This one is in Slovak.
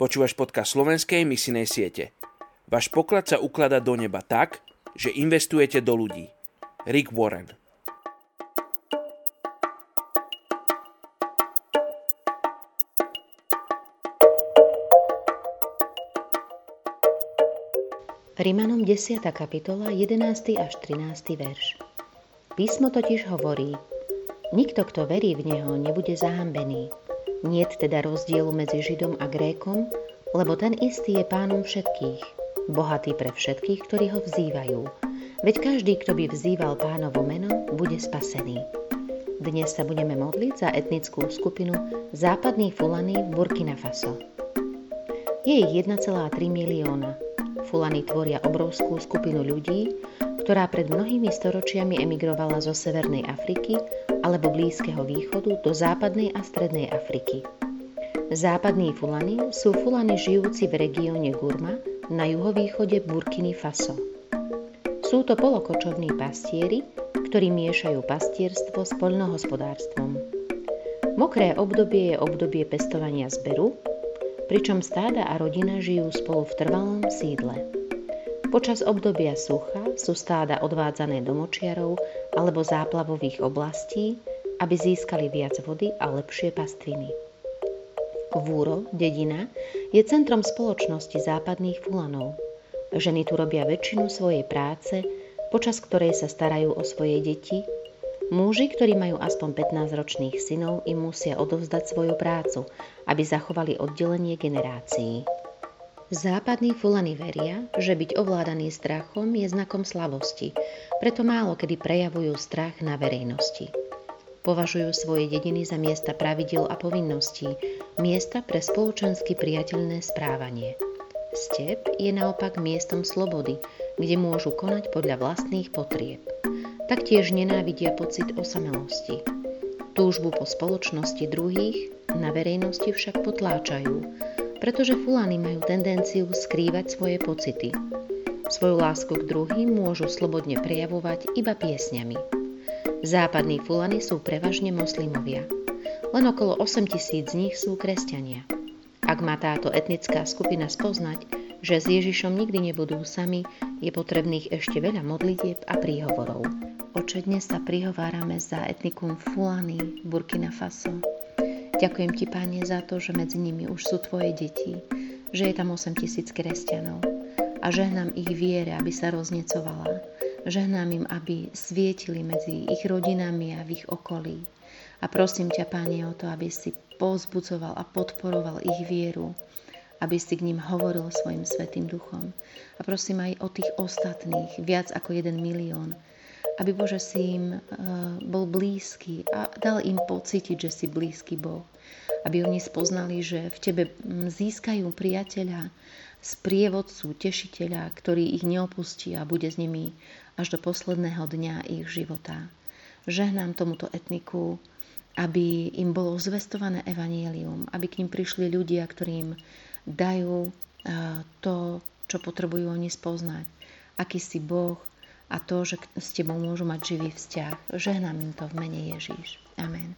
Počúvaš podcast slovenskej misinej siete. Váš poklad sa ukladá do neba tak, že investujete do ľudí. Rick Warren Rimanom 10. kapitola 11. až 13. verš. Písmo totiž hovorí, nikto, kto verí v Neho, nebude zahambený. Niet teda rozdielu medzi Židom a Grékom, lebo ten istý je pánom všetkých, bohatý pre všetkých, ktorí ho vzývajú. Veď každý, kto by vzýval pánovo meno, bude spasený. Dnes sa budeme modliť za etnickú skupinu západných Fulany v Burkina Faso. Je ich 1,3 milióna Fulany tvoria obrovskú skupinu ľudí, ktorá pred mnohými storočiami emigrovala zo Severnej Afriky alebo Blízkeho východu do Západnej a Strednej Afriky. Západní Fulany sú Fulany žijúci v regióne Gurma na juhovýchode Burkiny Faso. Sú to polokočovní pastieri, ktorí miešajú pastierstvo s poľnohospodárstvom. Mokré obdobie je obdobie pestovania zberu, pričom stáda a rodina žijú spolu v trvalom sídle. Počas obdobia sucha sú stáda odvádzané do močiarov alebo záplavových oblastí, aby získali viac vody a lepšie pastviny. Vúro, dedina, je centrom spoločnosti západných Fulanov. Ženy tu robia väčšinu svojej práce, počas ktorej sa starajú o svoje deti, Muži, ktorí majú aspoň 15-ročných synov, im musia odovzdať svoju prácu, aby zachovali oddelenie generácií. Západní fulany veria, že byť ovládaný strachom je znakom slavosti, preto málo kedy prejavujú strach na verejnosti. Považujú svoje dediny za miesta pravidel a povinností, miesta pre spoločensky priateľné správanie. Step je naopak miestom slobody, kde môžu konať podľa vlastných potrieb. Taktiež nenávidia pocit osamelosti. Túžbu po spoločnosti druhých na verejnosti však potláčajú, pretože fulány majú tendenciu skrývať svoje pocity. Svoju lásku k druhým môžu slobodne prejavovať iba piesňami. Západní fulany sú prevažne moslimovia. Len okolo 8 tisíc z nich sú kresťania. Ak má táto etnická skupina spoznať, že s Ježišom nikdy nebudú sami, je potrebných ešte veľa modlitieb a príhovorov. Oče, dnes sa prihovárame za etnikum Fulany, Burkina Faso. Ďakujem ti, Pane, za to, že medzi nimi už sú tvoje deti, že je tam 8 tisíc kresťanov a žehnám ich viere, aby sa roznecovala. Žehnám im, aby svietili medzi ich rodinami a v ich okolí. A prosím ťa, Pane, o to, aby si pozbudzoval a podporoval ich vieru, aby si k ním hovoril svojim svetým duchom. A prosím aj o tých ostatných, viac ako jeden milión, aby Bože si im uh, bol blízky a dal im pocítiť, že si blízky Boh. Aby oni spoznali, že v Tebe získajú priateľa, sprievodcu, tešiteľa, ktorý ich neopustí a bude s nimi až do posledného dňa ich života. Žehnám tomuto etniku, aby im bolo zvestované evanielium, aby k ním prišli ľudia, ktorým dajú to, čo potrebujú oni spoznať. Aký si Boh, a to, že s tebou môžu mať živý vzťah. Žehnám im to v mene Ježíš. Amen.